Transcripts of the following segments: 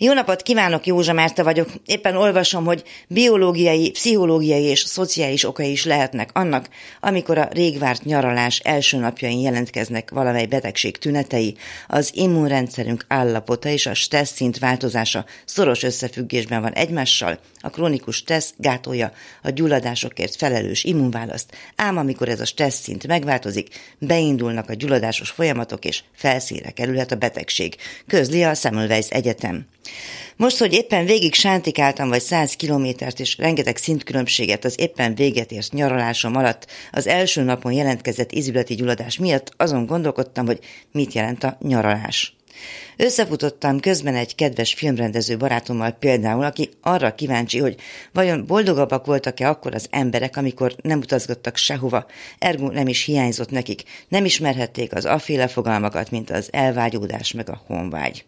Jó napot kívánok, Józsa Márta vagyok. Éppen olvasom, hogy biológiai, pszichológiai és szociális okai is lehetnek annak, amikor a régvárt nyaralás első napjain jelentkeznek valamely betegség tünetei, az immunrendszerünk állapota és a stressz szint változása szoros összefüggésben van egymással, a krónikus stressz gátolja a gyulladásokért felelős immunválaszt, ám amikor ez a stressz szint megváltozik, beindulnak a gyulladásos folyamatok és felszínre kerülhet a betegség, közli a Semmelweis Egyetem. Most, hogy éppen végig sántikáltam vagy száz kilométert és rengeteg szintkülönbséget az éppen véget ért nyaralásom alatt az első napon jelentkezett izületi gyulladás miatt azon gondolkodtam, hogy mit jelent a nyaralás. Összefutottam közben egy kedves filmrendező barátommal például, aki arra kíváncsi, hogy vajon boldogabbak voltak-e akkor az emberek, amikor nem utazgattak sehova, ergo nem is hiányzott nekik, nem ismerhették az aféle fogalmakat, mint az elvágyódás meg a honvágy.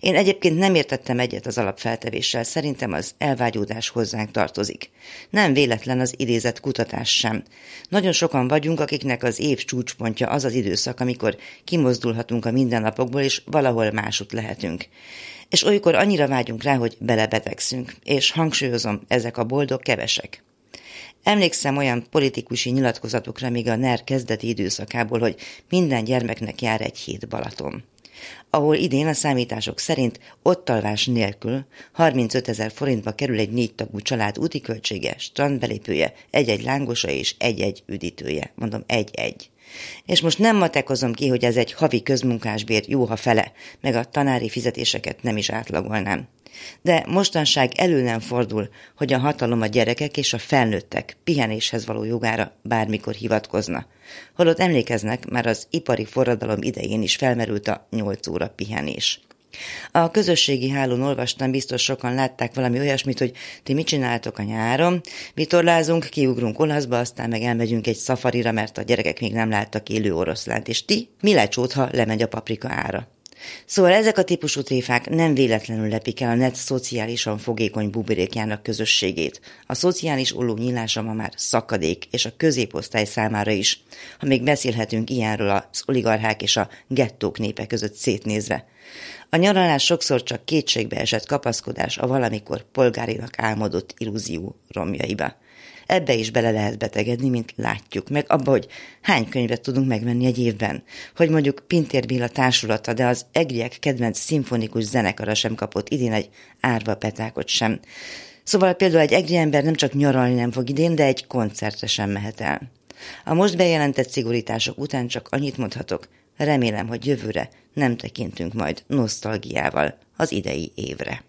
Én egyébként nem értettem egyet az alapfeltevéssel, szerintem az elvágyódás hozzánk tartozik. Nem véletlen az idézett kutatás sem. Nagyon sokan vagyunk, akiknek az év csúcspontja az az időszak, amikor kimozdulhatunk a mindennapokból, és valahol másút lehetünk. És olykor annyira vágyunk rá, hogy belebetegszünk, és hangsúlyozom, ezek a boldog kevesek. Emlékszem olyan politikusi nyilatkozatokra még a NER kezdeti időszakából, hogy minden gyermeknek jár egy hét Balaton ahol idén a számítások szerint ottalvás nélkül 35 ezer forintba kerül egy négy tagú család úti költsége, strandbelépője, egy-egy lángosa és egy-egy üdítője. Mondom, egy-egy. És most nem matekozom ki, hogy ez egy havi közmunkásbér jó, ha fele, meg a tanári fizetéseket nem is átlagolnám. De mostanság elő nem fordul, hogy a hatalom a gyerekek és a felnőttek pihenéshez való jogára bármikor hivatkozna. Holott emlékeznek, már az ipari forradalom idején is felmerült a 8 óra pihenés. A közösségi hálón olvastam, biztos sokan látták valami olyasmit, hogy ti mit csináltok a nyáron, vitorlázunk, kiugrunk olaszba, aztán meg elmegyünk egy szafarira, mert a gyerekek még nem láttak élő oroszlánt, és ti mi lecsót, ha lemegy a paprika ára. Szóval ezek a típusú tréfák nem véletlenül lepik el a net szociálisan fogékony buborékjának közösségét. A szociális olló nyílása ma már szakadék, és a középosztály számára is, ha még beszélhetünk ilyenről az oligarchák és a gettók népe között szétnézve. A nyaralás sokszor csak kétségbe esett kapaszkodás a valamikor polgárinak álmodott illúzió romjaiba. Ebbe is bele lehet betegedni, mint látjuk, meg abba, hogy hány könyvet tudunk megvenni egy évben. Hogy mondjuk Pintér Béla társulata, de az Egriek kedvenc szimfonikus zenekara sem kapott idén egy árva petákot sem. Szóval például egy egri ember nem csak nyaralni nem fog idén, de egy koncertre sem mehet el. A most bejelentett szigorítások után csak annyit mondhatok, remélem, hogy jövőre nem tekintünk majd nosztalgiával az idei évre.